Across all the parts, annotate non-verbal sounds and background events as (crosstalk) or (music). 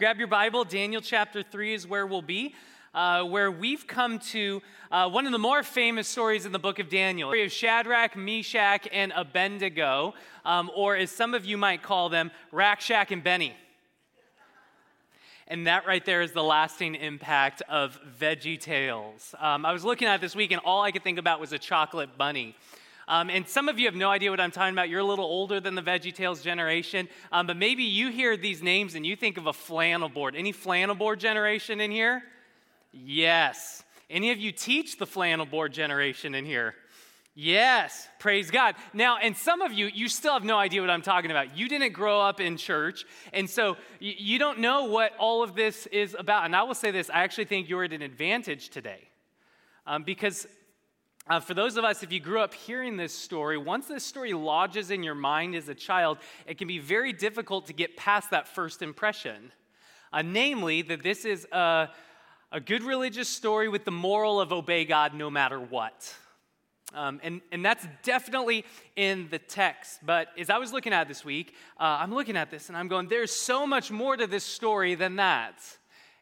grab your Bible. Daniel chapter 3 is where we'll be. Uh, where we've come to uh, one of the more famous stories in the book of Daniel. The story of Shadrach, Meshach, and Abednego, um, or as some of you might call them, Rack, Shack and Benny. And that right there is the lasting impact of Veggie Tales. Um, I was looking at this week, and all I could think about was a chocolate bunny. Um, and some of you have no idea what I'm talking about. You're a little older than the Veggie Tales generation, um, but maybe you hear these names and you think of a flannel board. Any flannel board generation in here? Yes. Any of you teach the flannel board generation in here? Yes, praise God. Now, and some of you, you still have no idea what I'm talking about. You didn't grow up in church, and so you don't know what all of this is about. And I will say this I actually think you're at an advantage today. Um, because uh, for those of us, if you grew up hearing this story, once this story lodges in your mind as a child, it can be very difficult to get past that first impression. Uh, namely, that this is a, a good religious story with the moral of obey God no matter what. Um, and, and that's definitely in the text. But as I was looking at this week, uh, I'm looking at this and I'm going, there's so much more to this story than that.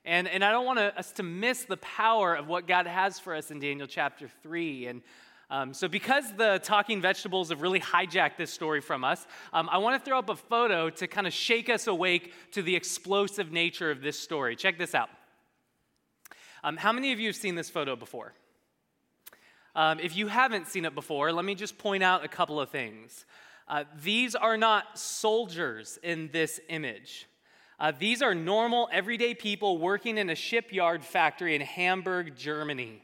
And, and I don't want us to miss the power of what God has for us in Daniel chapter 3. And um, so, because the talking vegetables have really hijacked this story from us, um, I want to throw up a photo to kind of shake us awake to the explosive nature of this story. Check this out. Um, how many of you have seen this photo before? Um, if you haven't seen it before, let me just point out a couple of things. Uh, these are not soldiers in this image. Uh, these are normal, everyday people working in a shipyard factory in Hamburg, Germany.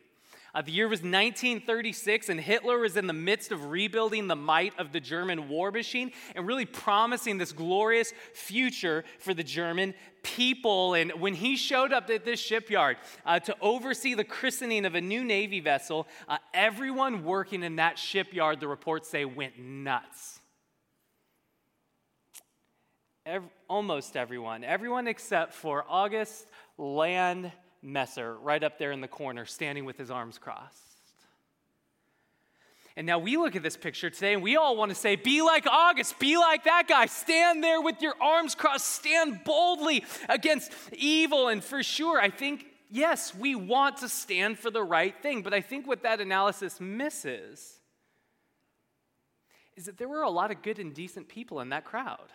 Uh, the year was 1936, and Hitler was in the midst of rebuilding the might of the German war machine and really promising this glorious future for the German people. And when he showed up at this shipyard uh, to oversee the christening of a new Navy vessel, uh, everyone working in that shipyard, the reports say, went nuts. Every, almost everyone, everyone except for August Land Messer, right up there in the corner, standing with his arms crossed. And now we look at this picture today and we all want to say, Be like August, be like that guy. Stand there with your arms crossed, stand boldly against evil. And for sure, I think, yes, we want to stand for the right thing. But I think what that analysis misses is that there were a lot of good and decent people in that crowd.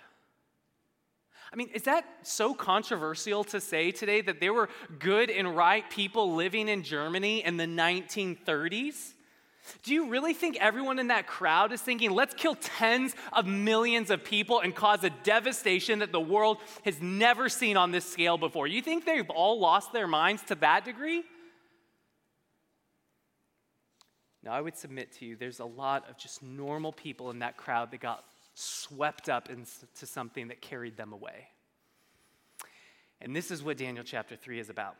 I mean, is that so controversial to say today that there were good and right people living in Germany in the 1930s? Do you really think everyone in that crowd is thinking, let's kill tens of millions of people and cause a devastation that the world has never seen on this scale before? You think they've all lost their minds to that degree? Now, I would submit to you, there's a lot of just normal people in that crowd that got swept up into something that carried them away. And this is what Daniel chapter 3 is about.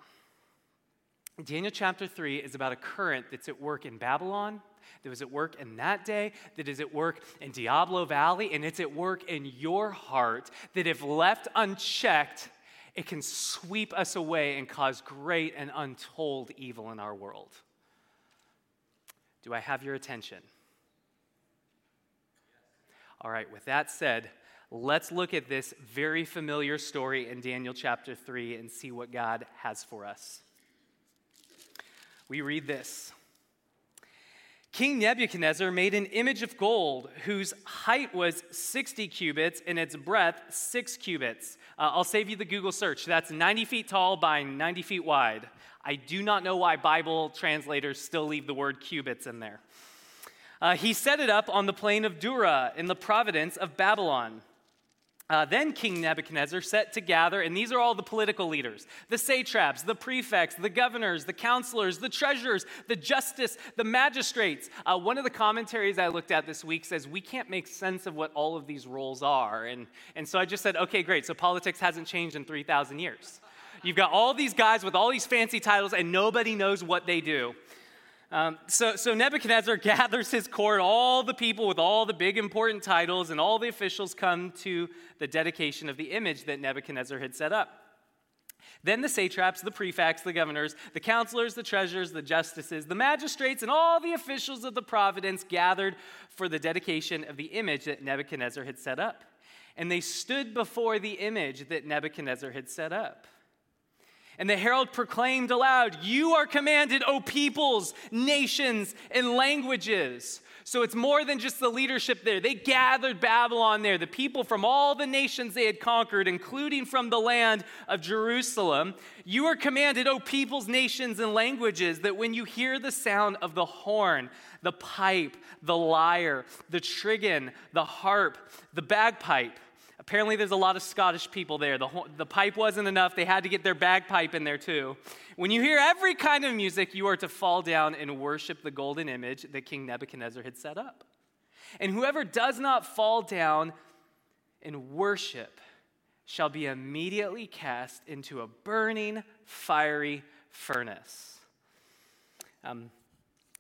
Daniel chapter 3 is about a current that's at work in Babylon, that was at work in that day, that is at work in Diablo Valley, and it's at work in your heart, that if left unchecked, it can sweep us away and cause great and untold evil in our world. Do I have your attention? All right, with that said, let's look at this very familiar story in Daniel chapter 3 and see what God has for us. We read this King Nebuchadnezzar made an image of gold whose height was 60 cubits and its breadth 6 cubits. Uh, I'll save you the Google search. That's 90 feet tall by 90 feet wide. I do not know why Bible translators still leave the word cubits in there. Uh, he set it up on the plain of Dura in the province of Babylon. Uh, then King Nebuchadnezzar set to gather, and these are all the political leaders the satraps, the prefects, the governors, the counselors, the treasurers, the justice, the magistrates. Uh, one of the commentaries I looked at this week says we can't make sense of what all of these roles are. And, and so I just said, okay, great. So politics hasn't changed in 3,000 years. You've got all these guys with all these fancy titles, and nobody knows what they do. Um, so, so Nebuchadnezzar (laughs) gathers his court, all the people with all the big important titles, and all the officials come to the dedication of the image that Nebuchadnezzar had set up. Then the satraps, the prefects, the governors, the counselors, the treasurers, the justices, the magistrates, and all the officials of the province gathered for the dedication of the image that Nebuchadnezzar had set up. and they stood before the image that Nebuchadnezzar had set up. And the herald proclaimed aloud, You are commanded, O peoples, nations, and languages. So it's more than just the leadership there. They gathered Babylon there, the people from all the nations they had conquered, including from the land of Jerusalem. You are commanded, O peoples, nations, and languages, that when you hear the sound of the horn, the pipe, the lyre, the trigon, the harp, the bagpipe, Apparently, there's a lot of Scottish people there. The, the pipe wasn't enough, they had to get their bagpipe in there too. When you hear every kind of music, you are to fall down and worship the golden image that King Nebuchadnezzar had set up. And whoever does not fall down and worship shall be immediately cast into a burning, fiery furnace. Um,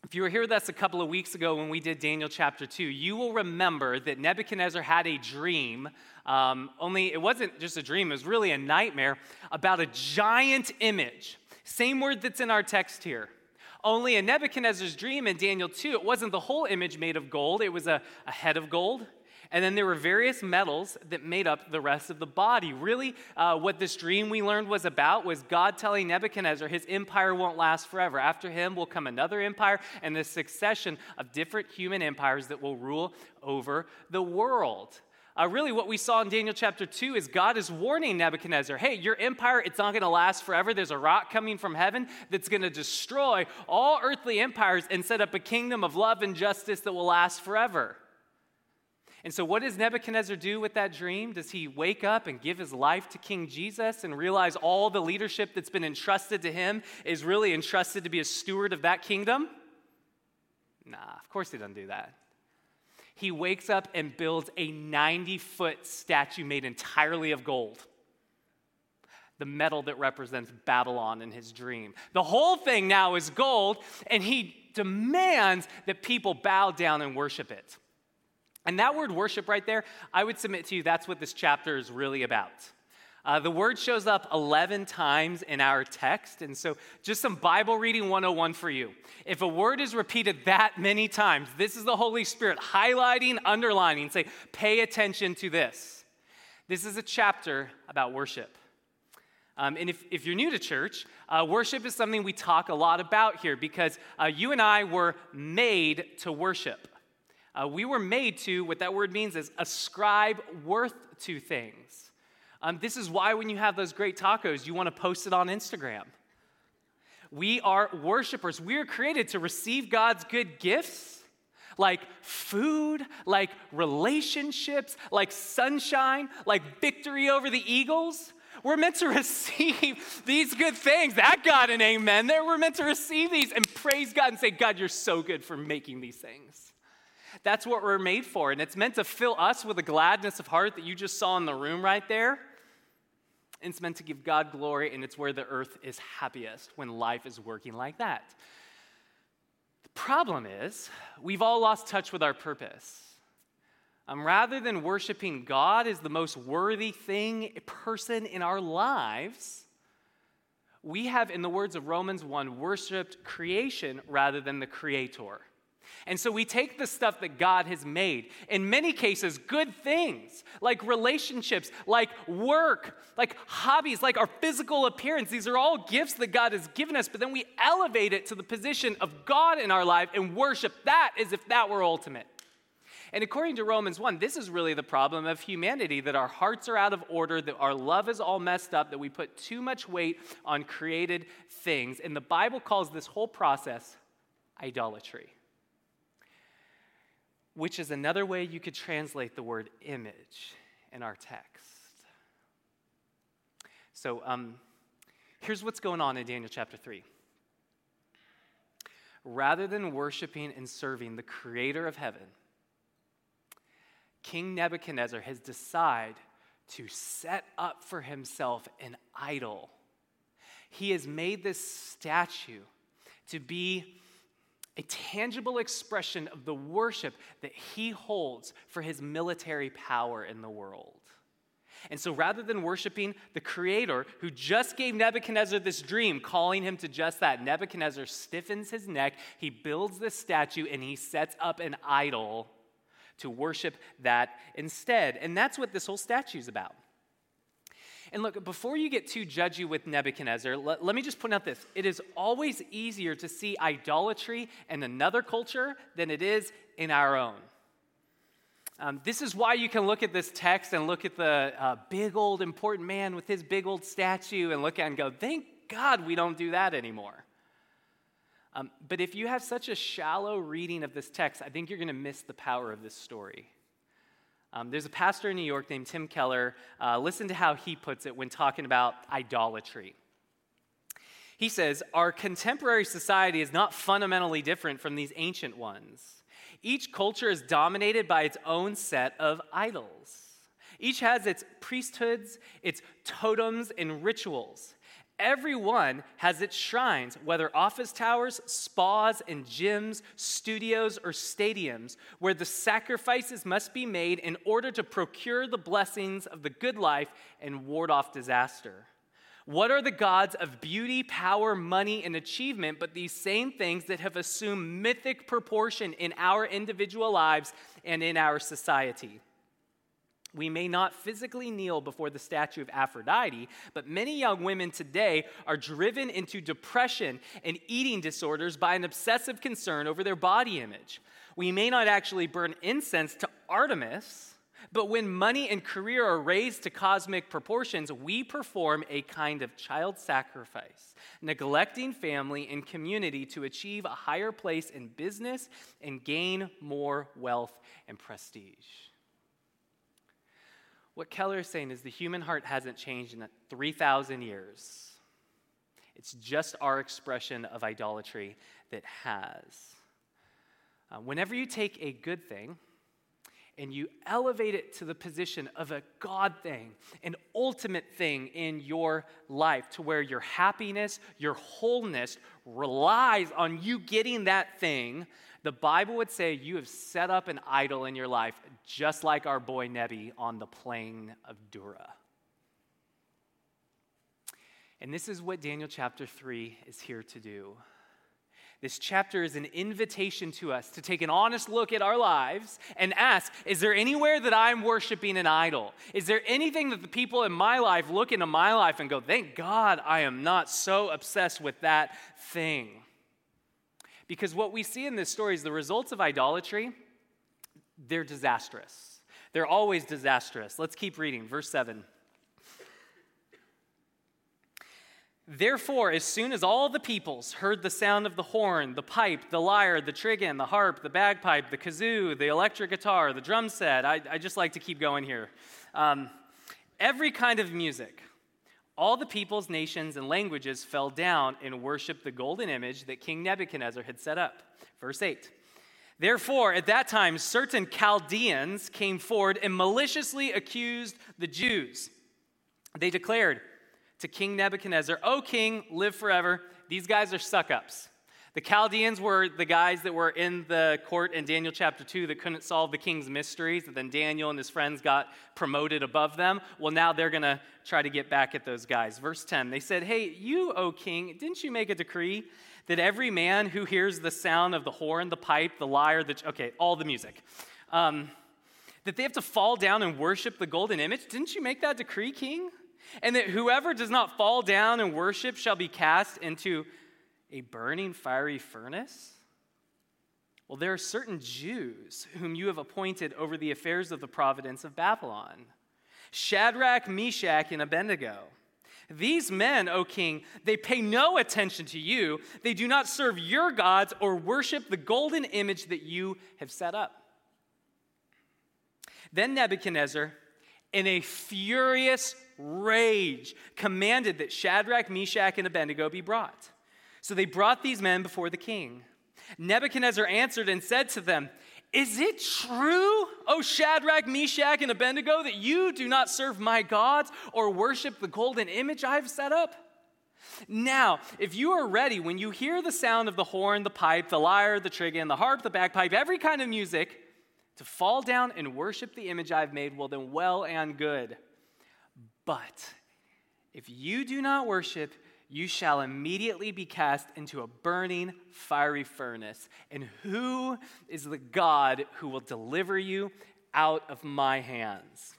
if you were here with us a couple of weeks ago when we did Daniel chapter 2, you will remember that Nebuchadnezzar had a dream. Um, only it wasn't just a dream, it was really a nightmare about a giant image. Same word that's in our text here. Only in Nebuchadnezzar's dream in Daniel 2, it wasn't the whole image made of gold, it was a, a head of gold, and then there were various metals that made up the rest of the body. Really, uh, what this dream we learned was about was God telling Nebuchadnezzar his empire won't last forever. After him will come another empire and a succession of different human empires that will rule over the world. Uh, really, what we saw in Daniel chapter 2 is God is warning Nebuchadnezzar hey, your empire, it's not going to last forever. There's a rock coming from heaven that's going to destroy all earthly empires and set up a kingdom of love and justice that will last forever. And so, what does Nebuchadnezzar do with that dream? Does he wake up and give his life to King Jesus and realize all the leadership that's been entrusted to him is really entrusted to be a steward of that kingdom? Nah, of course he doesn't do that. He wakes up and builds a 90 foot statue made entirely of gold. The metal that represents Babylon in his dream. The whole thing now is gold, and he demands that people bow down and worship it. And that word worship right there, I would submit to you that's what this chapter is really about. Uh, the word shows up 11 times in our text. And so, just some Bible reading 101 for you. If a word is repeated that many times, this is the Holy Spirit highlighting, underlining, say, pay attention to this. This is a chapter about worship. Um, and if, if you're new to church, uh, worship is something we talk a lot about here because uh, you and I were made to worship. Uh, we were made to, what that word means is ascribe worth to things. Um, this is why when you have those great tacos, you want to post it on Instagram. We are worshipers. We are created to receive God's good gifts, like food, like relationships, like sunshine, like victory over the Eagles. We're meant to (laughs) receive these good things. That got an amen there. We're meant to receive these and praise God and say, God, you're so good for making these things. That's what we're made for. And it's meant to fill us with a gladness of heart that you just saw in the room right there. It's meant to give God glory, and it's where the earth is happiest when life is working like that. The problem is, we've all lost touch with our purpose. Um, rather than worshiping God as the most worthy thing, person in our lives, we have, in the words of Romans 1, worshiped creation rather than the Creator. And so we take the stuff that God has made, in many cases, good things like relationships, like work, like hobbies, like our physical appearance. These are all gifts that God has given us, but then we elevate it to the position of God in our life and worship that as if that were ultimate. And according to Romans 1, this is really the problem of humanity that our hearts are out of order, that our love is all messed up, that we put too much weight on created things. And the Bible calls this whole process idolatry which is another way you could translate the word image in our text. So um, here's what's going on in Daniel chapter 3. Rather than worshiping and serving the creator of heaven, King Nebuchadnezzar has decided to set up for himself an idol. He has made this statue to be a tangible expression of the worship that he holds for his military power in the world. And so rather than worshiping the creator who just gave Nebuchadnezzar this dream, calling him to just that, Nebuchadnezzar stiffens his neck, he builds this statue, and he sets up an idol to worship that instead. And that's what this whole statue is about. And look, before you get too judgy with Nebuchadnezzar, let, let, me just point out this. It is always easier to see idolatry in another culture than it is in our own. Um, this is why you can look at this text and look at the uh, big old important man with his big old statue and look at and go, thank God we don't do that anymore. Um, but if you have such a shallow reading of this text, I think you're going to miss the power of this story. Um, there's a pastor in New York named Tim Keller. Uh, listen to how he puts it when talking about idolatry. He says, Our contemporary society is not fundamentally different from these ancient ones. Each culture is dominated by its own set of idols. Each has its priesthoods, its totems, and rituals. Everyone has its shrines, whether office towers, spas, and gyms, studios, or stadiums, where the sacrifices must be made in order to procure the blessings of the good life and ward off disaster. What are the gods of beauty, power, money, and achievement but these same things that have assumed mythic proportion in our individual lives and in our society? We may not physically kneel before the statue of Aphrodite, but many young women today are driven into depression and eating disorders by an obsessive concern over their body image. We may not actually burn incense to Artemis, but when money and career are raised to cosmic proportions, we perform a kind of child sacrifice, neglecting family and community to achieve a higher place in business and gain more wealth and prestige. What Keller is saying is the human heart hasn't changed in 3,000 years. It's just our expression of idolatry that has. Uh, whenever you take a good thing and you elevate it to the position of a God thing, an ultimate thing in your life, to where your happiness, your wholeness relies on you getting that thing, the Bible would say you have set up an idol in your life, just like our boy Nebi on the plain of Dura. And this is what Daniel chapter 3 is here to do. This chapter is an invitation to us to take an honest look at our lives and ask Is there anywhere that I'm worshiping an idol? Is there anything that the people in my life look into my life and go, Thank God I am not so obsessed with that thing? Because what we see in this story is the results of idolatry, they're disastrous. They're always disastrous. Let's keep reading. Verse 7. Therefore, as soon as all the peoples heard the sound of the horn, the pipe, the lyre, the trigon, the harp, the bagpipe, the kazoo, the electric guitar, the drum set, I, I just like to keep going here. Um, every kind of music, all the peoples, nations, and languages fell down and worshiped the golden image that King Nebuchadnezzar had set up. Verse 8. Therefore, at that time, certain Chaldeans came forward and maliciously accused the Jews. They declared to King Nebuchadnezzar, O king, live forever. These guys are suck ups. The Chaldeans were the guys that were in the court in Daniel chapter 2 that couldn't solve the king's mysteries, and then Daniel and his friends got promoted above them. Well, now they're going to try to get back at those guys. Verse 10 they said, Hey, you, O king, didn't you make a decree that every man who hears the sound of the horn, the pipe, the lyre, the. Okay, all the music. Um, that they have to fall down and worship the golden image? Didn't you make that decree, king? And that whoever does not fall down and worship shall be cast into a burning fiery furnace? Well, there are certain Jews whom you have appointed over the affairs of the providence of Babylon Shadrach, Meshach, and Abednego. These men, O king, they pay no attention to you. They do not serve your gods or worship the golden image that you have set up. Then Nebuchadnezzar, in a furious rage, commanded that Shadrach, Meshach, and Abednego be brought. So they brought these men before the king. Nebuchadnezzar answered and said to them, Is it true, O Shadrach, Meshach, and Abednego, that you do not serve my gods or worship the golden image I have set up? Now, if you are ready, when you hear the sound of the horn, the pipe, the lyre, the trigon, the harp, the bagpipe, every kind of music, to fall down and worship the image I've made, well, then well and good. But if you do not worship, you shall immediately be cast into a burning, fiery furnace. And who is the God who will deliver you out of my hands?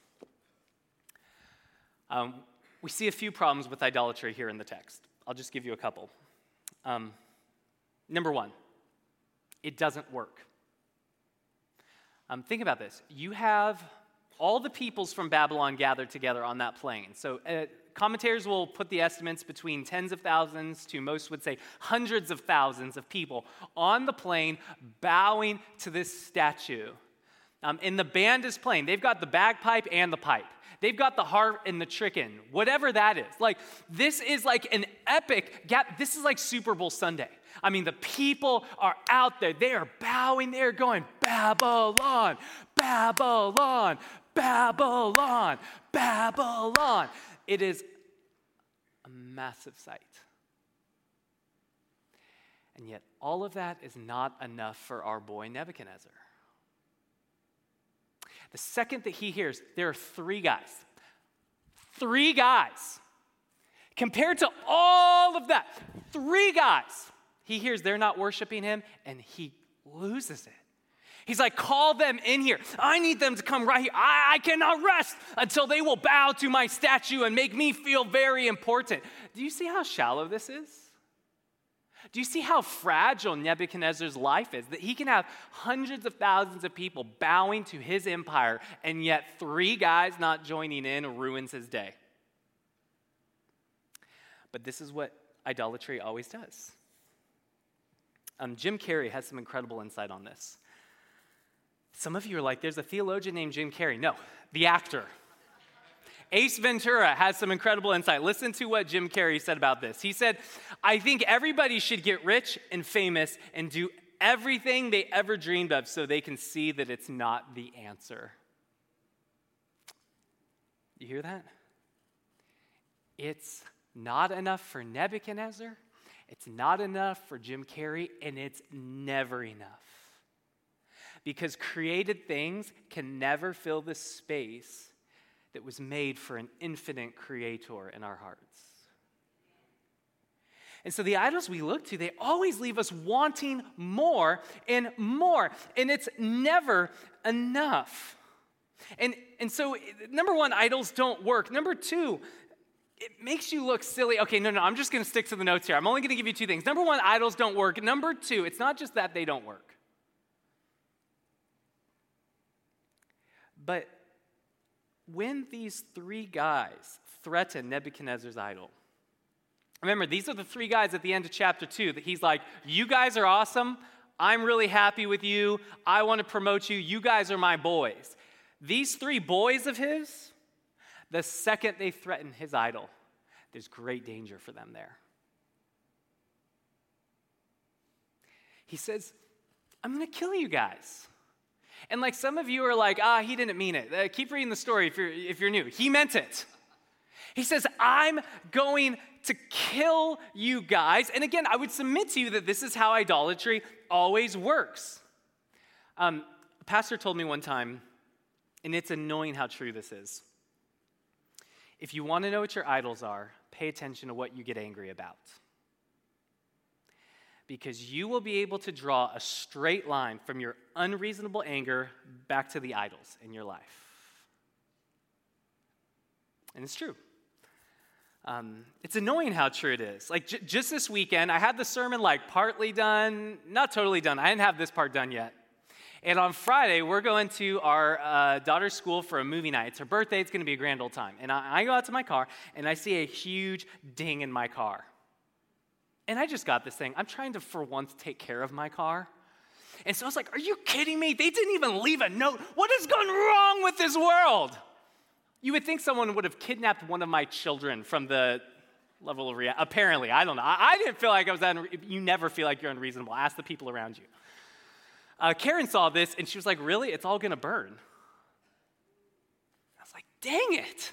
Um, we see a few problems with idolatry here in the text. I'll just give you a couple. Um, number one, it doesn't work. Um, think about this. You have all the peoples from Babylon gathered together on that plain. So uh, commentators will put the estimates between tens of thousands to most would say hundreds of thousands of people on the plane bowing to this statue. Um, and the band is playing. They've got the bagpipe and the pipe. They've got the harp and the chicken, whatever that is. Like, this is like an epic, gap. this is like Super Bowl Sunday. I mean, the people are out there. They are bowing. They're going, Babylon, Babylon, Babylon, Babylon. It is a massive sight. And yet, all of that is not enough for our boy Nebuchadnezzar. The second that he hears, there are three guys. Three guys. Compared to all of that, three guys. He hears they're not worshiping him and he loses it. He's like, call them in here. I need them to come right here. I, I, cannot rest until they will bow to my statue and make me feel very important. Do you see how shallow this is? Do you see how fragile Nebuchadnezzar's life is? That he can have hundreds of thousands of people bowing to his empire, and yet three guys not joining in ruins his day. But this is what idolatry always does. Um, Jim Carrey has some incredible insight on this. Some of you are like, there's a theologian named Jim Carrey. No, the actor. Ace Ventura has some incredible insight. Listen to what Jim Carrey said about this. He said, I think everybody should get rich and famous and do everything they ever dreamed of so they can see that it's not the answer. You hear that? It's not enough for Nebuchadnezzar, it's not enough for Jim Carrey, and it's never enough. Because created things can never fill the space that was made for an infinite creator in our hearts. And so the idols we look to, they always leave us wanting more and more. And it's never enough. And, and so, number one, idols don't work. Number two, it makes you look silly. Okay, no, no, I'm just to stick to the notes here. I'm only to give you two things. Number one, idols don't work. Number two, it's not just that they don't work. But when these three guys threaten Nebuchadnezzar's idol, remember, these are the three guys at the end of chapter two that he's like, You guys are awesome. I'm really happy with you. I want to promote you. You guys are my boys. These three boys of his, the second they threaten his idol, there's great danger for them there. He says, I'm going to kill you guys. And like some of you are like, ah, he didn't mean it. Uh, keep reading the story if you're, if you're new. He meant it. He says, I'm going to kill you guys. And again, I would submit to you that this is how idolatry always works. Um, a pastor told me one time, and it's annoying how true this is. If you want to know what your idols are, pay attention to what you get angry about because you will be able to draw a straight line from your unreasonable anger back to the idols in your life. And it's true. Um, it's annoying how true it is. Like, j- just this weekend, I had the sermon like partly done, not totally done. I didn't have this part done yet. And on Friday, we're going to our uh, daughter's school for a movie night. It's her birthday, it's going to be a grand old time. And I, I go out to my car, and I see a huge ding in my car. And I just got this thing. I'm trying to, for once, take care of my car. And so I was like, Are you kidding me? They didn't even leave a note. What has gone wrong with this world? You would think someone would have kidnapped one of my children from the level of reality. Apparently, I don't know. I, I, didn't feel like I was that. you never feel like you're unreasonable. Ask the people around you. Uh, Karen saw this and she was like, Really? It's all going to burn. I was like, Dang it.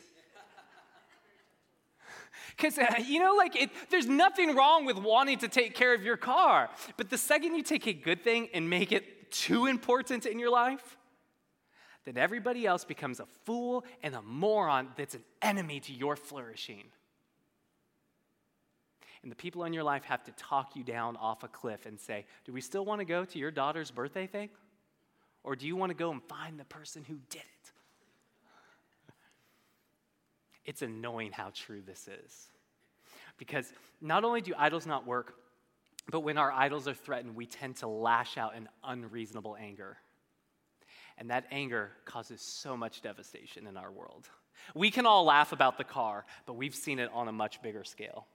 Because, uh, you know, like, it, there's nothing wrong with wanting to take care of your car. But the second you take a good thing and make it too important in your life, then everybody else becomes a fool and a moron that's an enemy to your flourishing. and the people in your life have to talk you down off a cliff and say, Do we still want to go to your daughter's birthday thing? Or do you want to go and find the person who did it? It's annoying how true this is. Because not only do idols not work, but when our idols are threatened, we tend to lash out in unreasonable anger. And that anger causes so much devastation in our world. We can all laugh about the car, but we've seen it on a much bigger scale.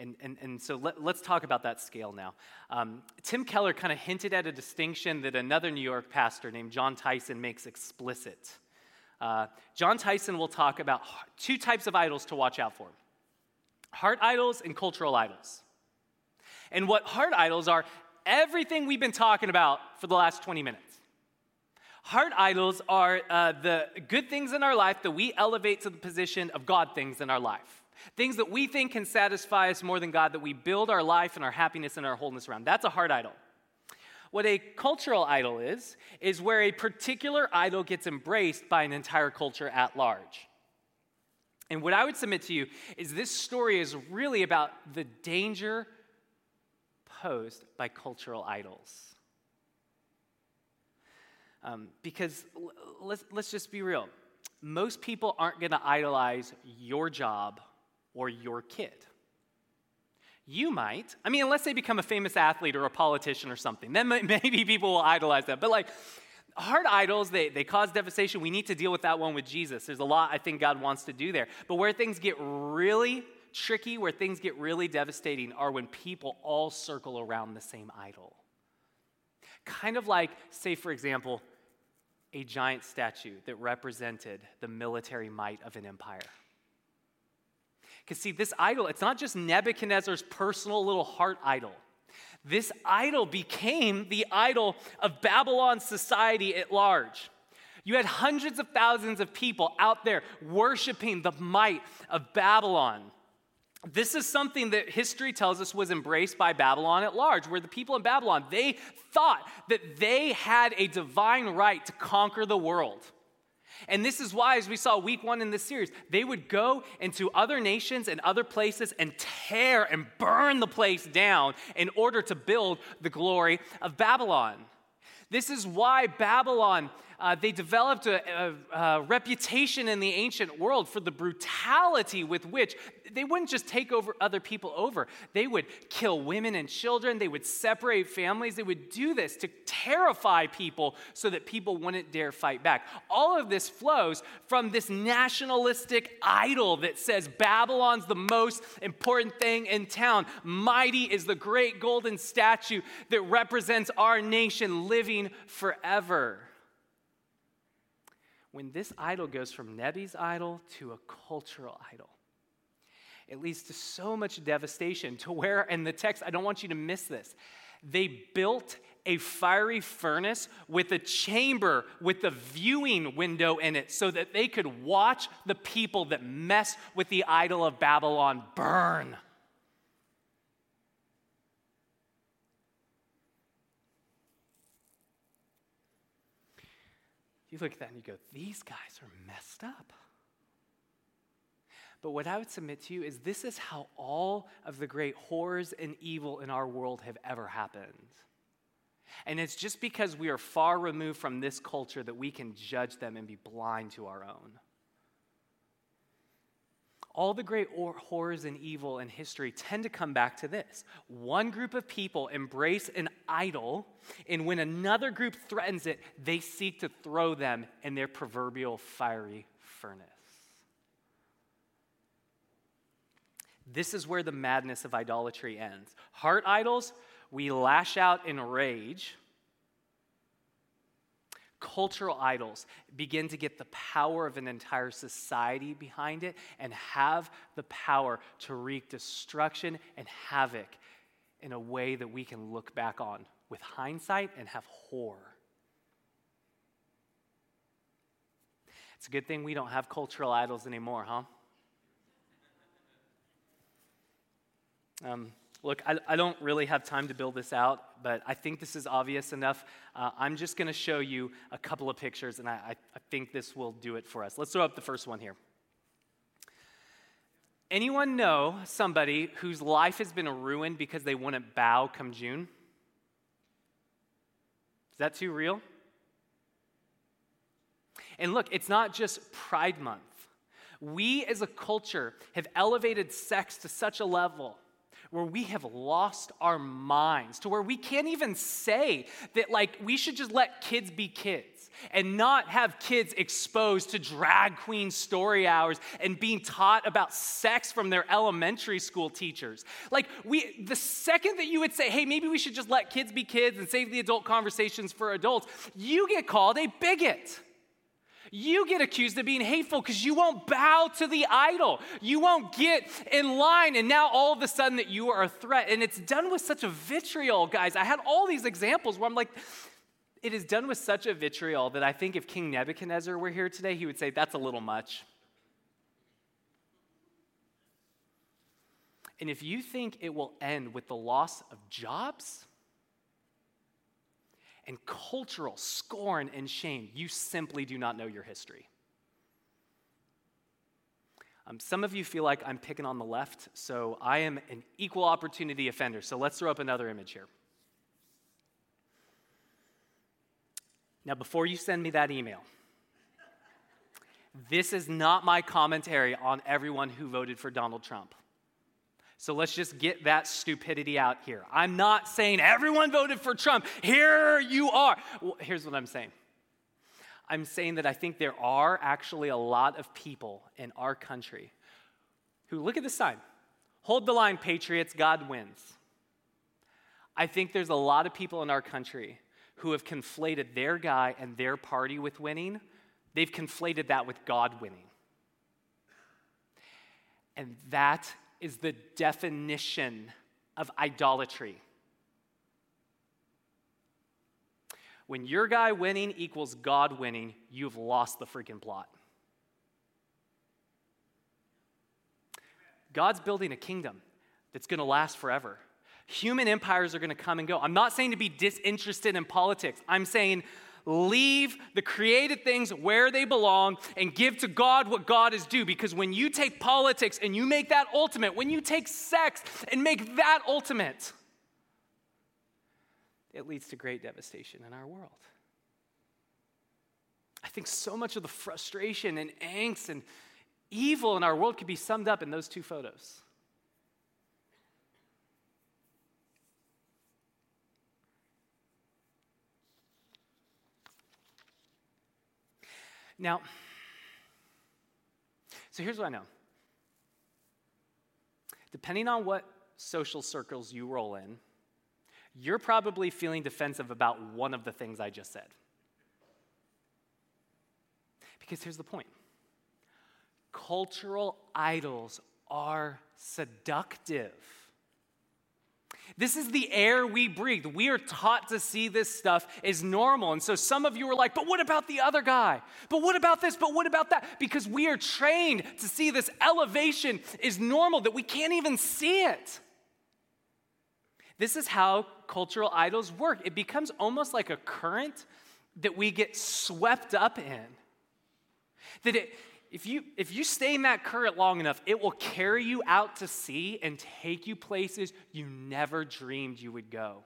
And, and, and so let, us talk about that scale now. Um, Tim Keller kind of hinted at a distinction that another New York pastor named Jon Tyson makes explicit. Uh, Jon Tyson will talk about two types of idols to watch out for heart idols and cultural idols. And what heart idols are, everything we've been talking about for the last 20 minutes. Heart idols are uh, the good things in our life that we elevate to the position of God things in our life. Things that we think can satisfy us more than God, that we build our life and our happiness and our wholeness around. That's a heart idol. What a cultural idol is, is where a particular idol gets embraced by an entire culture at large. And what I would submit to you is this story is really about the danger posed by cultural idols. Um, because let's, let's just be real. Most people aren't going to idolize your job or your kid. You might. I mean, unless they become a famous athlete or a politician or something, then (laughs) maybe people will idolize that. But like, heart idols, they, they cause devastation. We need to deal with that one with Jesus. There's a lot I think God wants to do there. But where things get really tricky, where things get really devastating, are when people all circle around the same idol. Kind of like, say, for example, a giant statue that represented the military might of an empire. Because, see, this idol, it's not just Nebuchadnezzar's personal little heart idol. This idol became the idol of Babylon society at large. You had hundreds of thousands of people out there worshiping the might of Babylon. This is something that history tells us was embraced by Babylon at large, where the people in Babylon, they thought that they had a divine right to conquer the world. And this is why, as we saw week one in this series, they would go into other nations and other places and tear and burn the place down in order to build the glory of Babylon. This is why Babylon uh, they developed a, a, a, reputation in the ancient world for the brutality with which they wouldn't just take over other people over. They would kill women and children. They would separate families. They would do this to terrify people so that people wouldn't dare fight back. All of this flows from this nationalistic idol that says Babylon's the most important thing in town. Mighty is the great golden statue that represents our nation living forever when this idol goes from Nebi's idol to a cultural idol, it leads to so much devastation to where, in the text, I don't want you to miss this. They built a fiery furnace with a chamber with a viewing window in it so that they could watch the people that mess with the idol of Babylon burn. You look at that and you go, these guys are messed up. But what I would submit to you is this is how all of the great horrors and evil in our world have ever happened. And it's just because we are far removed from this culture that we can judge them and be blind to our own all the great horrors and evil in history tend to come back to this. One group of people embrace an idol, and when another group threatens it, they seek to throw them in their proverbial fiery furnace. This is where the madness of idolatry ends. Heart idols, we lash out in rage cultural idols begin to get the power of an entire society behind it and have the power to wreak destruction and havoc in a way that we can look back on with hindsight and have horror. It's a good thing we don't have cultural idols anymore, huh? Um, Look, I, I, don't really have time to build this out, but I think this is obvious enough. Uh, I'm just going to show you a couple of pictures, and I, I, I think this will do it for us. Let's throw up the first one here. Anyone know somebody whose life has been ruined because they wouldn't bow come June? Is that too real? And look, it's not just Pride Month. We as a culture have elevated sex to such a level where we have lost our minds, to where we can't even say that, like, we should just let kids be kids and not have kids exposed to drag queen story hours and being taught about sex from their elementary school teachers. Like, we, the second that you would say, hey, maybe we should just let kids be kids and save the adult conversations for adults, you get called a bigot. You get accused of being hateful because you won't bow to the idol. You won't get in line. And now all of a sudden that you are a threat. And it's done with such a vitriol, guys. I had all these examples where I'm like, it is done with such a vitriol that I think if King Nebuchadnezzar were here today, he would say, that's a little much. And if you think it will end with the loss of jobs and cultural scorn and shame, you simply do not know your history. Um, some of you feel like I'm picking on the left, so I am an equal opportunity offender. So let's throw up another image here. Now, before you send me that email, this is not my commentary on everyone who voted for Donald Trump. So let's just get that stupidity out here. I'm not saying everyone voted for Trump. Here you are. Well, here's what I'm saying I'm saying that I think there are actually a lot of people in our country who look at the sign hold the line, Patriots, God wins. I think there's a lot of people in our country who have conflated their guy and their party with winning, they've conflated that with God winning. And that is the definition of idolatry. When your guy winning equals God winning, you've lost the freaking plot. God's building a kingdom that's going to last forever. Human empires are going to come and go. I'm not saying to be disinterested in politics. I'm saying leave the created things where they belong and give to God what God is due. Because when you take politics and you make that ultimate, when you take sex and make that ultimate, it leads to great devastation in our world. I think so much of the frustration and angst and evil in our world could be summed up in those two photos. Now, so here's what I know. Depending on what social circles you roll in, you're probably feeling defensive about one of the things I just said. Because here's the point cultural idols are seductive. This is the air we breathe. We are taught to see this stuff as normal. And so some of you are like, but what about the other guy? But what about this? But what about that? Because we are trained to see this elevation is normal, that we can't even see it. This is how cultural idols work. It becomes almost like a current that we get swept up in. That it, if you if you stay in that current long enough, it will carry you out to sea and take you places you never dreamed you would go.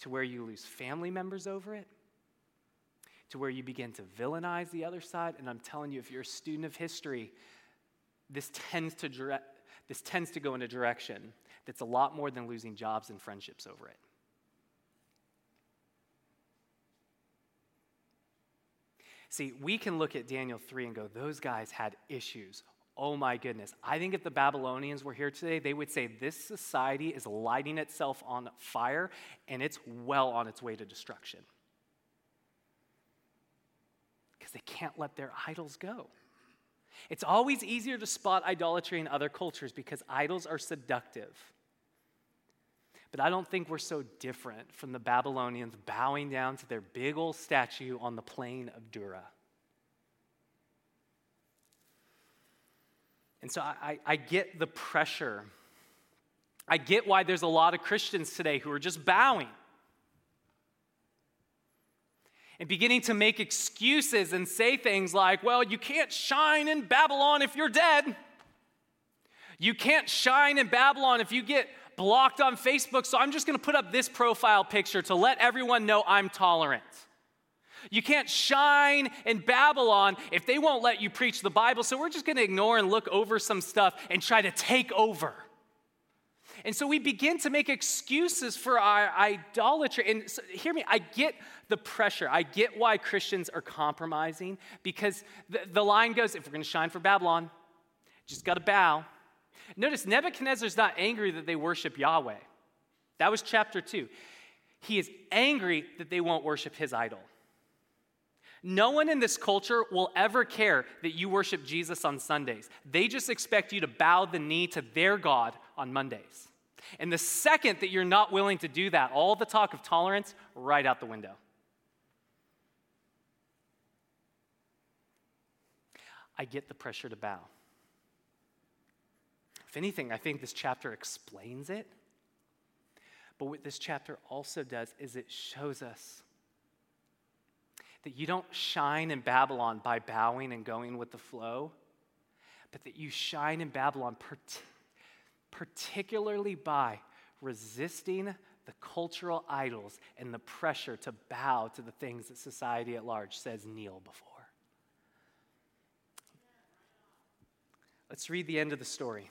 To where you lose family members over it, to where you begin to villainize the other side. And I'm telling you, if you're a student of history, this tends to this tends to go in a direction that's a lot more than losing jobs and friendships over it. See, we can look at Daniel 3 and go, those guys had issues. Oh my goodness. I think if the Babylonians were here today, they would say this society is lighting itself on fire and it's well on its way to destruction. Because they can't let their idols go. It's always easier to spot idolatry in other cultures because idols are seductive. But I don't think we're so different from the Babylonians bowing down to their big old statue on the plain of Dura. And so I, I, get the pressure. I get why there's a lot of Christians today who are just bowing and beginning to make excuses and say things like, well, you can't shine in Babylon if you're dead. You can't shine in Babylon if you get blocked on Facebook, so I'm just gonna put up this profile picture to let everyone know I'm tolerant. You can't shine in Babylon if they won't let you preach the Bible, so we're just gonna ignore and look over some stuff and try to take over. And so we begin to make excuses for our idolatry. And so, hear me, I get the pressure. I get why Christians are compromising because the, the line goes if we're going to shine for Babylon, just got to bow. Notice Nebuchadnezzar's not angry that they worship Yahweh. That was chapter two. He is angry that they won't worship his idol. No one in this culture will ever care that you worship Jesus on Sundays. They just expect you to bow the knee to their God on Mondays. And the second that you're not willing to do that, all the talk of tolerance, right out the window. I get the pressure to bow. If anything, I think this chapter explains it. But what this chapter also does is it shows us that you don't shine in Babylon by bowing and going with the flow, but that you shine in Babylon particularly by resisting the cultural idols and the pressure to bow to the things that society at large says kneel before. Let's read the end of the story.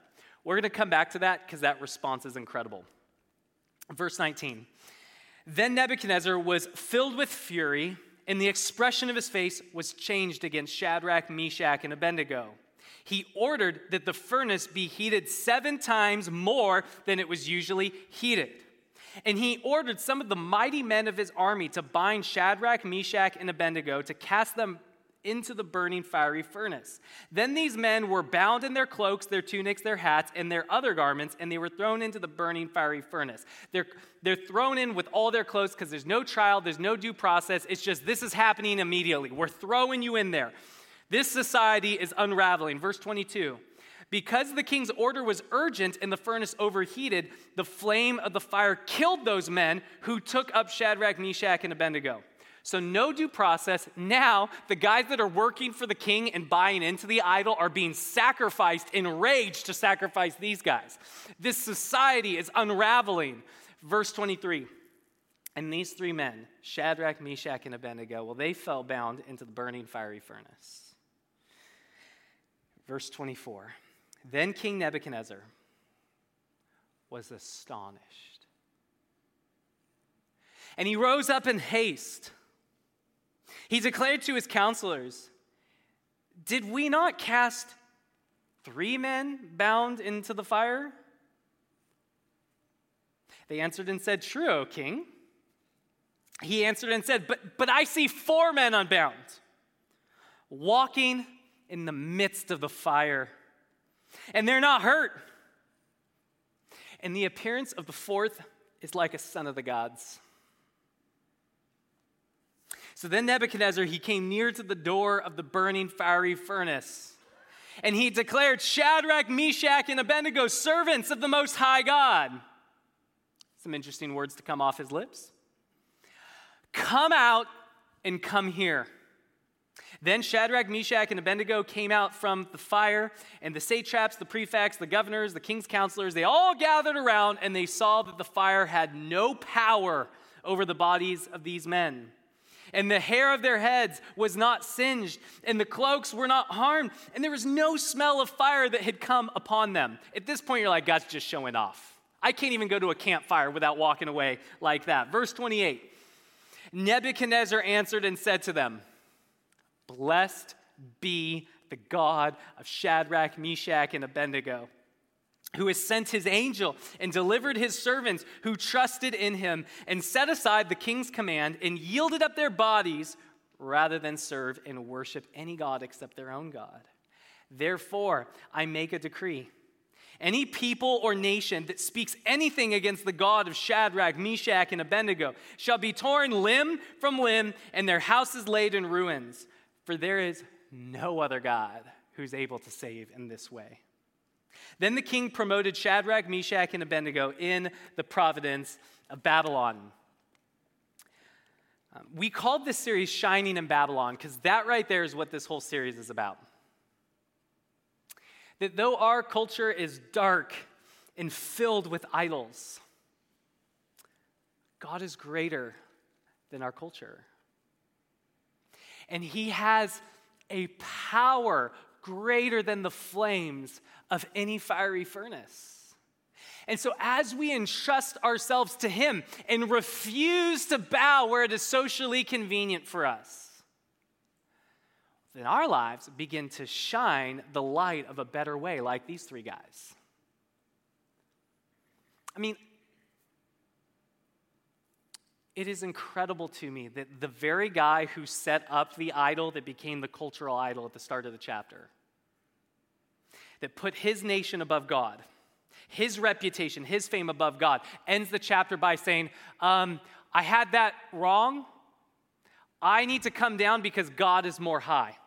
We're going to come back to that because that response is incredible. Verse 19 Then Nebuchadnezzar was filled with fury, and the expression of his face was changed against Shadrach, Meshach, and Abednego. He ordered that the furnace be heated seven times more than it was usually heated. And he ordered some of the mighty men of his army to bind Shadrach, Meshach, and Abednego to cast them into the burning fiery furnace. Then these men were bound in their cloaks, their tunics, their hats, and their other garments, and they were thrown into the burning fiery furnace. They're, they're thrown in with all their clothes because there's no trial, there's no due process. It's just this is happening immediately. We're throwing you in there. This society is unraveling. Verse 22. Because the king's order was urgent and the furnace overheated, the flame of the fire killed those men who took up Shadrach, Meshach, and Abednego. So, no due process. Now, the guys that are working for the king and buying into the idol are being sacrificed, enraged to sacrifice these guys. This society is unraveling. Verse 23 And these three men, Shadrach, Meshach, and Abednego, well, they fell bound into the burning fiery furnace. Verse 24 Then King Nebuchadnezzar was astonished. And he rose up in haste he declared to his counselors, Did we not cast three men bound into the fire? They answered and said, True, O king. He answered and said, But, but I see four men unbound, walking in the midst of the fire, and they're not hurt. And the appearance of the fourth is like a son of the gods. So then Nebuchadnezzar, he came near to the door of the burning fiery furnace. And he declared, Shadrach, Meshach, and Abednego, servants of the Most High God. Some interesting words to come off his lips. Come out and come here. Then Shadrach, Meshach, and Abednego came out from the fire, and the satraps, the prefects, the governors, the king's counselors, they all gathered around, and they saw that the fire had no power over the bodies of these men and the hair of their heads was not singed, and the cloaks were not harmed, and there was no smell of fire that had come upon them. At this point, you're like, God's just showing off. I can't even go to a campfire without walking away like that. Verse 28 Nebuchadnezzar answered and said to them, Blessed be the God of Shadrach, Meshach, and Abednego who has sent his angel and delivered his servants who trusted in him and set aside the king's command and yielded up their bodies rather than serve and worship any God except their own God. Therefore, I make a decree. Any people or nation that speaks anything against the God of Shadrach, Meshach, and Abednego shall be torn limb from limb, and their houses laid in ruins. For there is no other God who's able to save in this way. Then the king promoted Shadrach, Meshach, and Abednego in the providence of Babylon. Um, we called this series Shining in Babylon because that right there is what this whole series is about that though our culture is dark and filled with idols, God is greater than our culture. And He has a power greater than the flames of any fiery furnace. And so, as we entrust ourselves to Him and refuse to bow where it is socially convenient for us, then our lives begin to shine the light of a better way, like these three guys. I mean, it is incredible to me that the very guy who set up the idol that became the cultural idol at the start of the chapter, that put his nation above God, his reputation, his fame above God, ends the chapter by saying, um, I had that wrong. I need to come down because God is more high.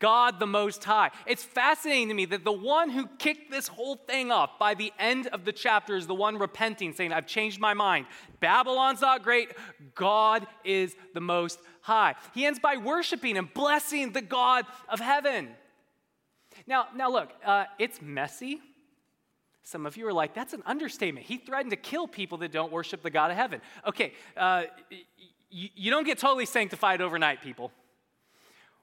God the Most High. It's fascinating to me that the one who kicked this whole thing off by the end of the chapter is the one repenting, saying, I've changed my mind. Babylon's not great. God is the Most High. He ends by worshiping and blessing the God of heaven. Now, now look, uh, it's messy. Some of you are like, that's an understatement. He threatened to kill people that don't worship the God of heaven. Okay, uh, you, you don't get totally sanctified overnight, people.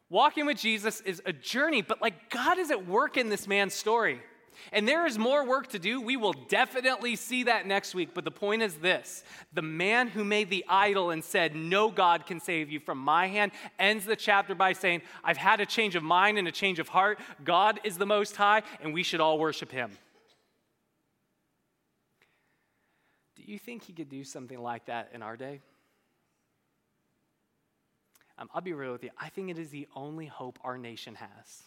Walking with Jesus is a journey, but like God is at work in this man's story. And there is more work to do. We will definitely see that next week. But the point is this the man who made the idol and said, No God can save you from my hand, ends the chapter by saying, I've had a change of mind and a change of heart. God is the Most High, and we should all worship him. Do you think he could do something like that in our day? Um, I'll be real with you. I think it is the only hope our nation has.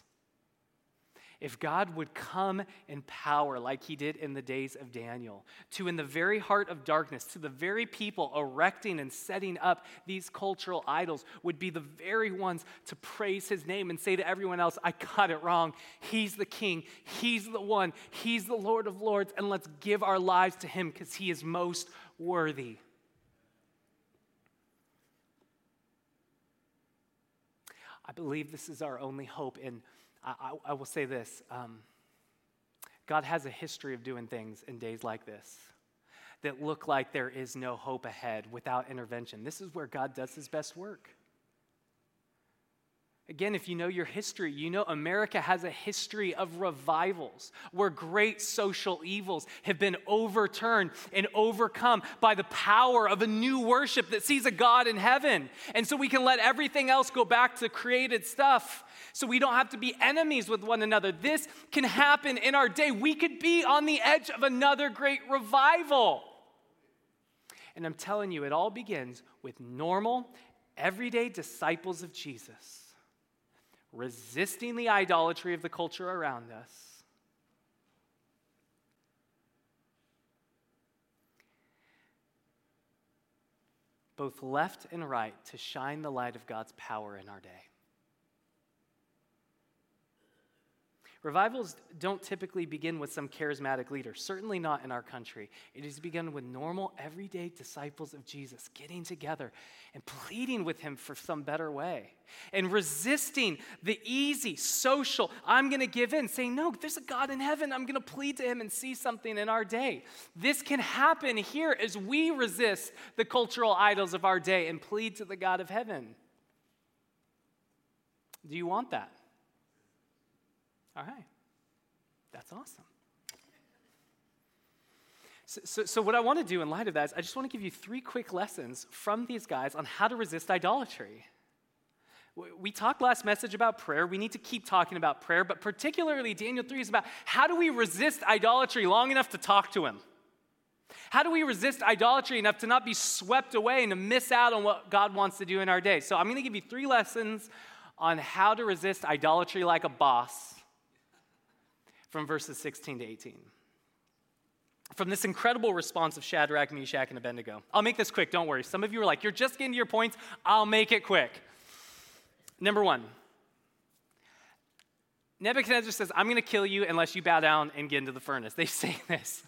If God would come in power like he did in the days of Daniel, to in the very heart of darkness, to the very people erecting and setting up these cultural idols, would be the very ones to praise his name and say to everyone else, I got it wrong. He's the king, he's the one, he's the Lord of lords, and let's give our lives to him because he is most worthy. I believe this is our only hope. And I, I, I will say this um, God has a history of doing things in days like this that look like there is no hope ahead without intervention. This is where God does his best work. Again, if you know your history, you know America has a history of revivals where great social evils have been overturned and overcome by the power of a new worship that sees a God in heaven. And so we can let everything else go back to created stuff so we don't have to be enemies with one another. This can happen in our day. We could be on the edge of another great revival. And I'm telling you, it all begins with normal, everyday disciples of Jesus resisting the idolatry of the culture around us. Both left and right to shine the light of God's power in our day. Revivals don't typically begin with some charismatic leader, certainly not in our country. It is begun with normal, everyday disciples of Jesus getting together and pleading with him for some better way and resisting the easy, social, I'm going to give in, saying, No, there's a God in heaven. I'm going to plead to him and see something in our day. This can happen here as we resist the cultural idols of our day and plead to the God of heaven. Do you want that? All right. That's awesome. So, so, so, what I want to do in light of that is I just want to give you three quick lessons from these guys on how to resist idolatry. We talked last message about prayer. We need to keep talking about prayer, but particularly Daniel 3 is about how do we resist idolatry long enough to talk to him? How do we resist idolatry enough to not be swept away and to miss out on what God wants to do in our day? So I'm going to give you three lessons on how to resist idolatry like a boss from verses 16 to 18. From this incredible response of Shadrach, Meshach, and Abednego. I'll make this quick, don't worry. Some of you are like, you're just getting to your points. I'll make it quick. Number one, Nebuchadnezzar says, I'm going to kill you unless you bow down and get into the furnace. (laughs) They say this.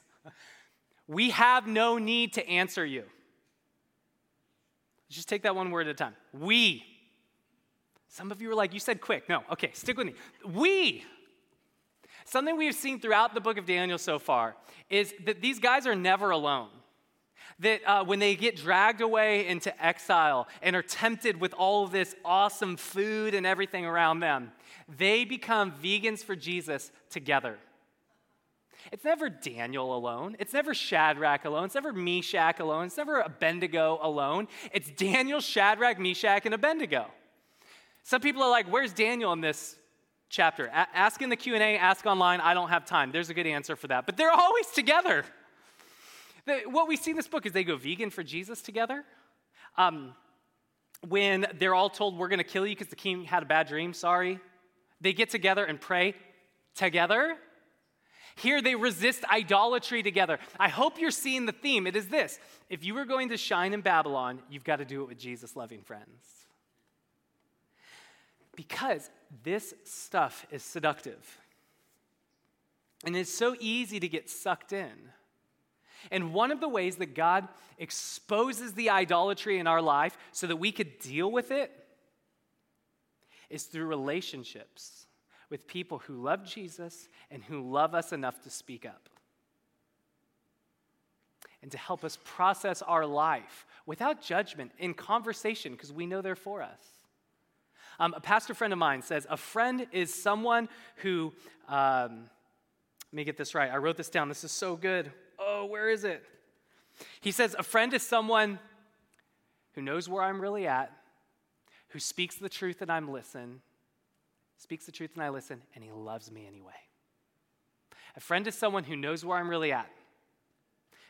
We have no need to answer you. Just take that one word at a time. We. Some of you are like, you said quick. No, okay, stick with me. We. Something we've seen throughout the book of Daniel so far is that these guys are never alone. That uh, when they get dragged away into exile and are tempted with all of this awesome food and everything around them, they become vegans for Jesus together. It's never Daniel alone. It's never Shadrach alone. It's never Meshach alone. It's never Abednego alone. It's Daniel, Shadrach, Meshach, and Abednego. Some people are like, where's Daniel in this chapter? A- ask in the Q&A, ask online. I don't have time. There's a good answer for that. But they're always together. The, what we see in this book is they go vegan for Jesus together. Um, when they're all told, we're going to kill you because the king had a bad dream, sorry. They get together and pray together. Here they resist idolatry together. I hope you're seeing the theme. It is this if you are going to shine in Babylon, you've got to do it with Jesus loving friends. Because this stuff is seductive. And it's so easy to get sucked in. And one of the ways that God exposes the idolatry in our life so that we could deal with it is through relationships with people who love Jesus and who love us enough to speak up. And to help us process our life without judgment in conversation because we know they're for us. Um, a pastor friend of mine says a friend is someone who, um, let me get this right. I wrote this down. This is so good. Oh, where is it? He says a friend is someone who knows where I'm really at, who speaks the truth and I'm listening, speaks the truth and I listen, and he loves me anyway. A friend is someone who knows where I'm really at,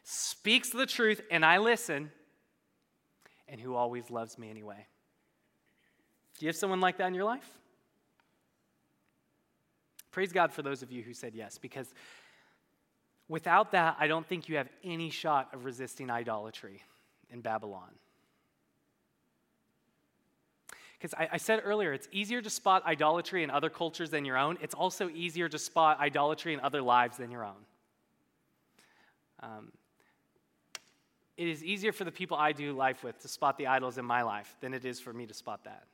speaks the truth and I listen, and who always loves me anyway. Do you have someone like that in your life? Praise God for those of you who said yes, because without that, I don't think you have any shot of resisting idolatry in Babylon. Because I, I, said earlier, it's easier to spot idolatry in other cultures than your own. It's also easier to spot idolatry in other lives than your own. Um, it is easier for the people I do life with to spot the idols in my life than it is for me to spot that.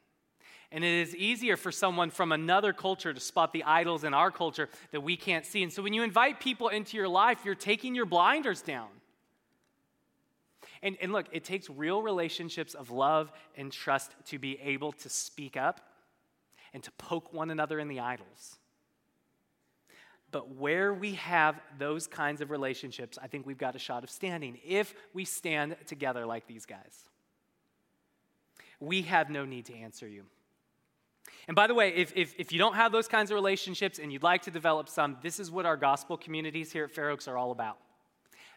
And it is easier for someone from another culture to spot the idols in our culture that we can't see. And so when you invite people into your life, you're taking your blinders down. And, and look, it takes real relationships of love and trust to be able to speak up and to poke one another in the idols. But where we have those kinds of relationships, I think we've got a shot of standing if we stand together like these guys. We have no need to answer you. And by the way, if, if, if, you don't have those kinds of relationships and you'd like to develop some, this is what our gospel communities here at Fair Oaks are all about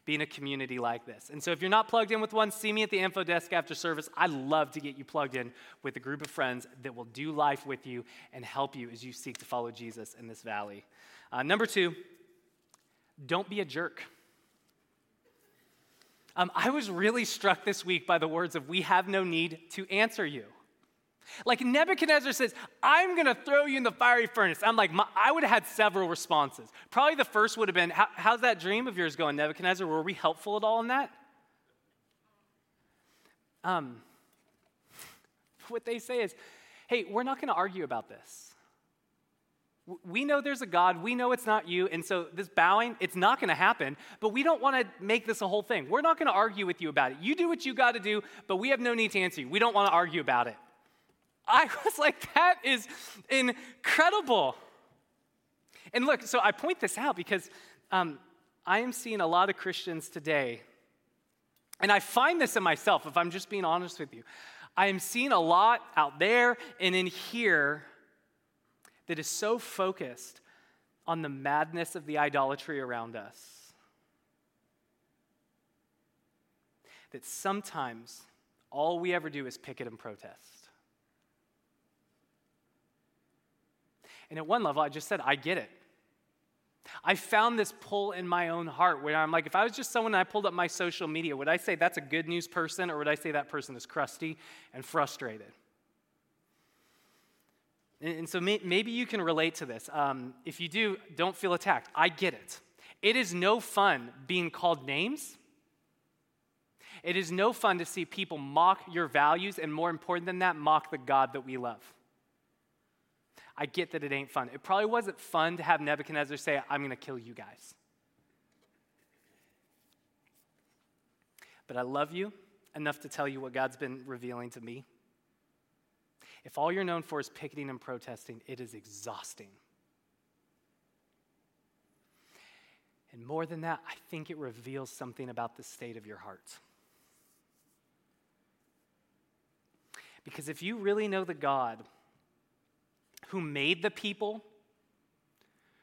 being a community like this. And so if you're not plugged in with one, see me at the info desk after service. I'd love to get you plugged in with a group of friends that will do life with you and help you as you seek to follow Jesus in this valley. Uh, number two, don't be a jerk. Um, I was really struck this week by the words of, We have no need to answer you. Like Nebuchadnezzar says, I'm going to throw you in the fiery furnace. I'm like, my, I would have had several responses. Probably the first would have been, How, How's that dream of yours going, Nebuchadnezzar? Were we helpful at all in that? Um, (laughs) what they say is, Hey, we're not going to argue about this. We know there's a God. We know it's not you. And so this bowing, it's not going to happen. But we don't want to make this a whole thing. We're not going to argue with you about it. You do what you got to do, but we have no need to answer you. We don't want to argue about it. I was like, that is incredible. And look, so I point this out because um, I am seeing a lot of Christians today, and I find this in myself, if I'm just being honest with you. I am seeing a lot out there and in here that is so focused on the madness of the idolatry around us that sometimes all we ever do is picket and protest. And at one level, I just said, I get it. I found this pull in my own heart where I'm like, if I was just someone and I pulled up my social media, would I say that's a good news person or would I say that person is crusty and frustrated? And, so maybe you can relate to this. Um, if you do, don't feel attacked. I get it. It is no fun being called names. It is no fun to see people mock your values, and more important than that, mock the God that we love. I get that it ain't fun. It probably wasn't fun to have Nebuchadnezzar say, I'm going to kill you guys. But I love you enough to tell you what God's been revealing to me. If all you're known for is picketing and protesting, it is exhausting. And more than that, I think it reveals something about the state of your heart. Because if you really know the God who made the people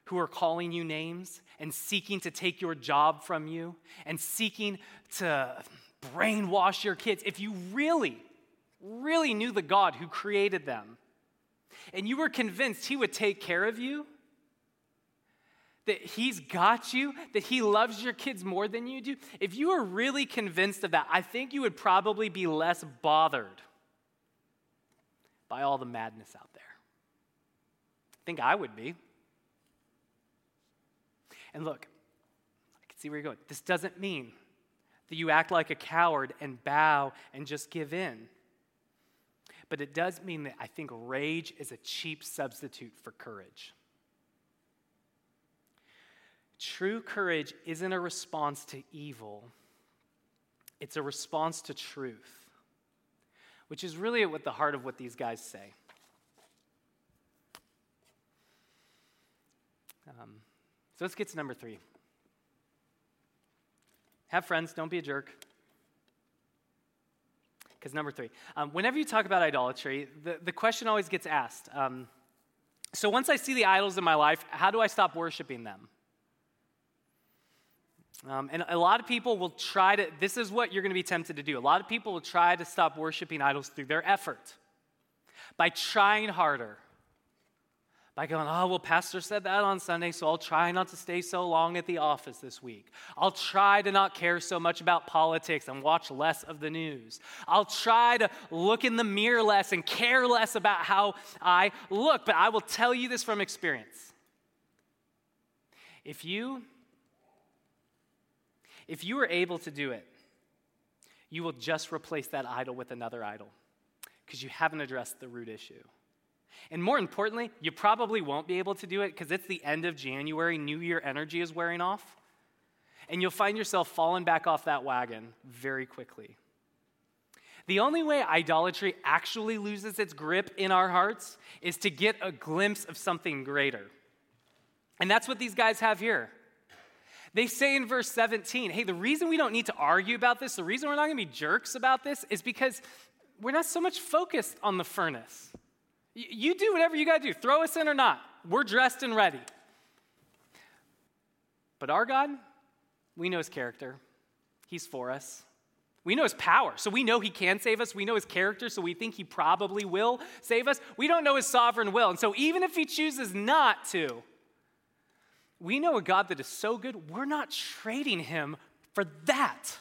who are calling you names and seeking to take your job from you and seeking to brainwash your kids, if you really, really knew the God who created them and you were convinced He would take care of you, that He's got you, that He loves your kids more than you do, if you were really convinced of that, I think you would probably be less bothered by all the madness out there. Think I would be. And look, I can see where you're going. This doesn't mean that you act like a coward and bow and just give in. But it does mean that I think rage is a cheap substitute for courage. True courage isn't a response to evil, it's a response to truth, which is really at the heart of what these guys say. Um, so let's get to number three. Have friends, don't be a jerk. Because number three, um, whenever you talk about idolatry, the, the question always gets asked um, so once I see the idols in my life, how do I stop worshiping them? Um, and a lot of people will try to, this is what you're going to be tempted to do. A lot of people will try to stop worshiping idols through their effort, by trying harder, by going, oh, well, Pastor said that on Sunday, so I'll try not to stay so long at the office this week. I'll try to not care so much about politics and watch less of the news. I'll try to look in the mirror less and care less about how I look. But I will tell you this from experience. If you if you are able to do it, you will just replace that idol with another idol because you haven't addressed the root issue. And more importantly, you probably won't be able to do it because it's the end of January, New Year energy is wearing off. And you'll find yourself falling back off that wagon very quickly. The only way idolatry actually loses its grip in our hearts is to get a glimpse of something greater. And that's what these guys have here. They say in verse 17, hey, the reason we don't need to argue about this, the reason we're not gonna be jerks about this, is because we're not so much focused on the furnace. You do whatever you got to do. Throw us in or not. We're dressed and ready. But our God, we know his character. He's for us. We know his power, so we know he can save us. We know his character, so we think he probably will save us. We don't know his sovereign will. And so even if he chooses not to, we know a God that is so good, we're not trading him for that.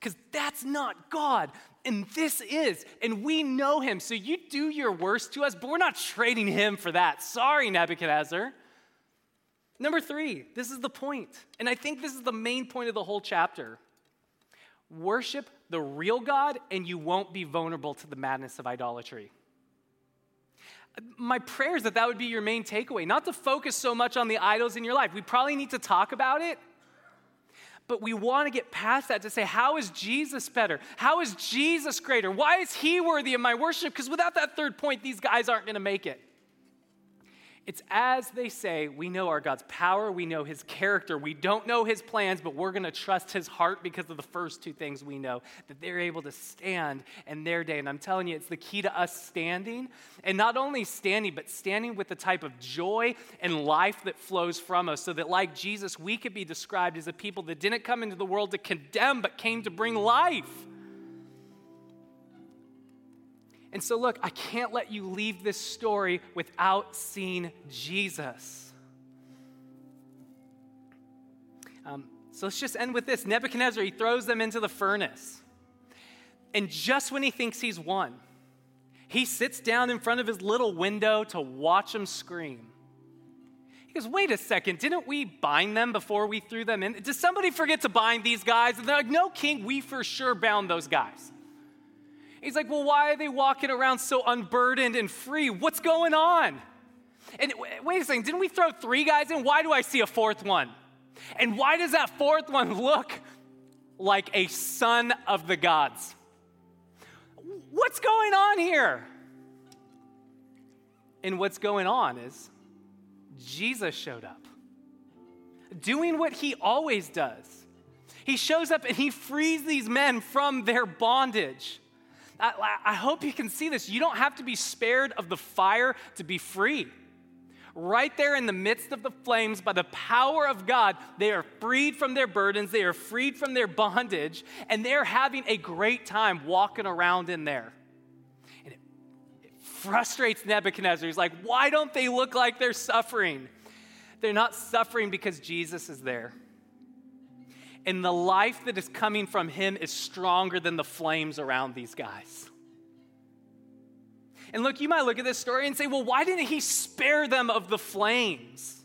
Because that's not God and this is, and we know him. So you do your worst to us, but we're not trading him for that. Sorry, Nebuchadnezzar. Number three, this is the point, and I think this is the main point of the whole chapter. Worship the real God, and you won't be vulnerable to the madness of idolatry. My prayer is that that would be your main takeaway, not to focus so much on the idols in your life. We probably need to talk about it, but we want to get past that to say, how is Jesus better? How is Jesus greater? Why is he worthy of my worship? Because without that third point, these guys aren't going to make it. It's as they say, we know our God's power, we know his character, we don't know his plans, but we're going to trust his heart because of the first two things we know that they're able to stand in their day. And I'm telling you, it's the key to us standing, and not only standing, but standing with the type of joy and life that flows from us, so that, like Jesus, we could be described as a people that didn't come into the world to condemn, but came to bring life. And so, look, I can't let you leave this story without seeing Jesus. Um, so let's just end with this Nebuchadnezzar, he throws them into the furnace. And just when he thinks he's won, he sits down in front of his little window to watch them scream. He goes, Wait a second, didn't we bind them before we threw them in? Did somebody forget to bind these guys? And they're like, No, king, we for sure bound those guys. He's like, Well, why are they walking around so unburdened and free? What's going on? And wait a second, didn't we throw three guys in? Why do I see a fourth one? And why does that fourth one look like a son of the gods? What's going on here? And what's going on is Jesus showed up, doing what he always does. He shows up and he frees these men from their bondage. I, I, hope you can see this. You don't have to be spared of the fire to be free. Right there in the midst of the flames, by the power of God, they are freed from their burdens, they are freed from their bondage, and they're having a great time walking around in there. It frustrates Nebuchadnezzar. He's like, why don't they look like they're suffering? They're not suffering because Jesus is there. And the life that is coming from him is stronger than the flames around these guys. And look, you might look at this story and say, well, why didn't he spare them of the flames?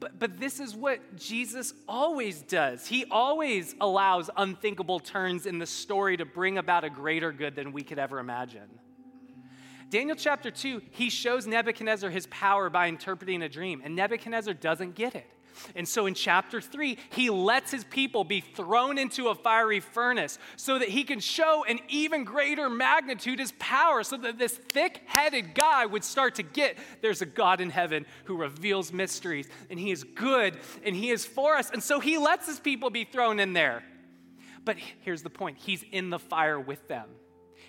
But, but this is what Jesus always does. He always allows unthinkable turns in the story to bring about a greater good than we could ever imagine. Daniel chapter 2, he shows Nebuchadnezzar his power by interpreting a dream, and Nebuchadnezzar doesn't get it. And so in chapter 3, he lets his people be thrown into a fiery furnace so that he can show an even greater magnitude his power, so that this thick headed guy would start to get there's a God in heaven who reveals mysteries, and he is good and he is for us. And so he lets his people be thrown in there. But here's the point he's in the fire with them.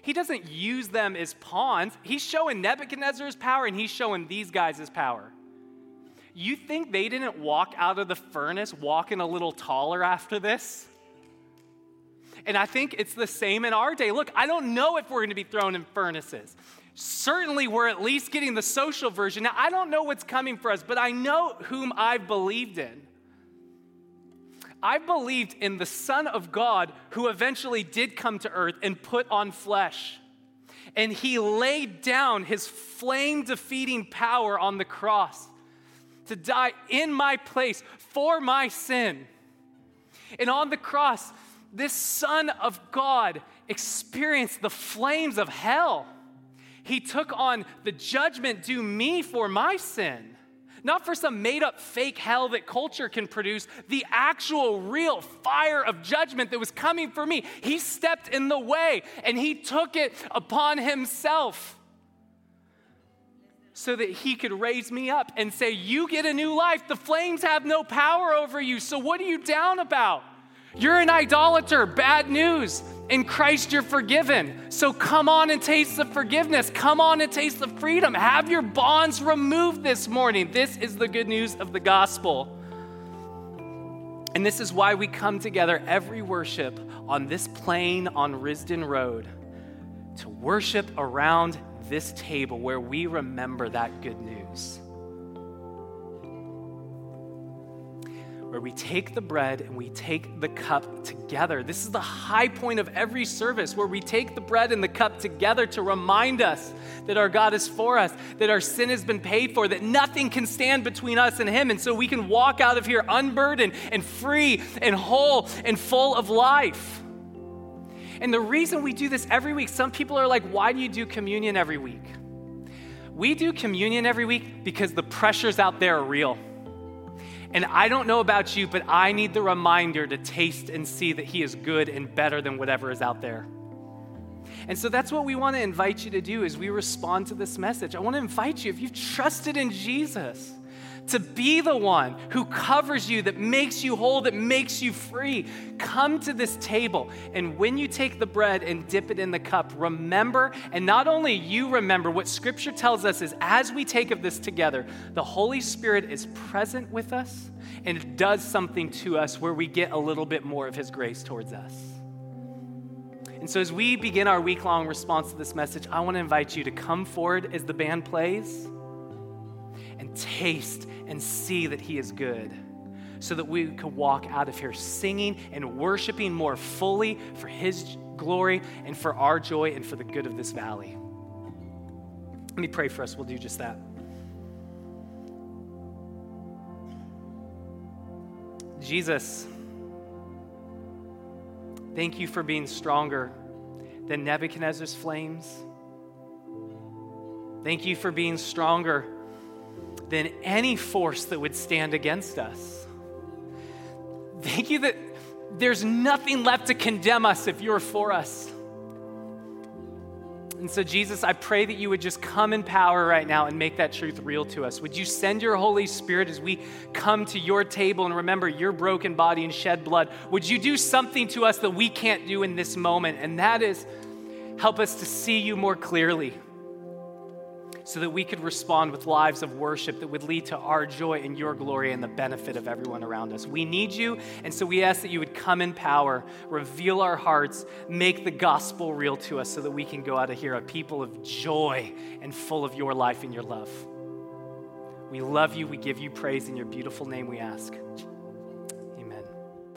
He doesn't use them as pawns. He's showing Nebuchadnezzar's power and he's showing these guys his power. You think they didn't walk out of the furnace walking a little taller after this? And I think it's the same in our day. Look, I don't know if we're going to be thrown in furnaces. Certainly, we're at least getting the social version. Now, I don't know what's coming for us, but I know whom I've believed in. I believed in the Son of God who eventually did come to earth and put on flesh. And he laid down his flame defeating power on the cross to die in my place for my sin. And on the cross, this Son of God experienced the flames of hell. He took on the judgment due me for my sin. Not for some made up fake hell that culture can produce, the actual real fire of judgment that was coming for me. He stepped in the way and he took it upon himself so that he could raise me up and say, You get a new life. The flames have no power over you. So what are you down about? You're an idolater. Bad news. In Christ, you're forgiven. So come on and taste the forgiveness. Come on and taste the freedom. Have your bonds removed this morning. This is the good news of the gospel. And this is why we come together every worship on this plain on Risdon Road to worship around this table where we remember that good news. Where we take the bread and we take the cup together. This is the high point of every service where we take the bread and the cup together to remind us that our God is for us, that our sin has been paid for, that nothing can stand between us and Him. And so we can walk out of here unburdened and free and whole and full of life. And the reason we do this every week, some people are like, why do you do communion every week? We do communion every week because the pressures out there are real. And I don't know about you, but I need the reminder to taste and see that He is good and better than whatever is out there. And so that's what we want to invite you to do as we respond to this message. I want to invite you, if you've trusted in Jesus, to be the one who covers you, that makes you whole, that makes you free. Come to this table, and when you take the bread and dip it in the cup, remember, and not only you remember, what Scripture tells us is as we take of this together, the Holy Spirit is present with us, and it does something to us where we get a little bit more of His grace towards us. And so, as we begin our week long response to this message, I want to invite you to come forward as the band plays and taste and see that He is good. so that we could walk out of here singing and worshiping more fully for His glory and for our joy and for the good of this valley. Let me pray for us. We'll do just that. Jesus, thank you for being stronger than Nebuchadnezzar's flames. Thank you for being stronger than any force that would stand against us. Thank you that there's nothing left to condemn us if you're for us. And so, Jesus, I pray that you would just come in power right now and make that truth real to us. Would you send your Holy Spirit as we come to your table and remember your broken body and shed blood? Would you do something to us that we can't do in this moment? And that is help us to see you more clearly so that we could respond with lives of worship that would lead to our joy and your glory and the benefit of everyone around us. We need you, and so we ask that you would come in power, reveal our hearts, make the gospel real to us so that we can go out of here a people of joy and full of your life and your love. We love you. We give you praise in your beautiful name, we ask.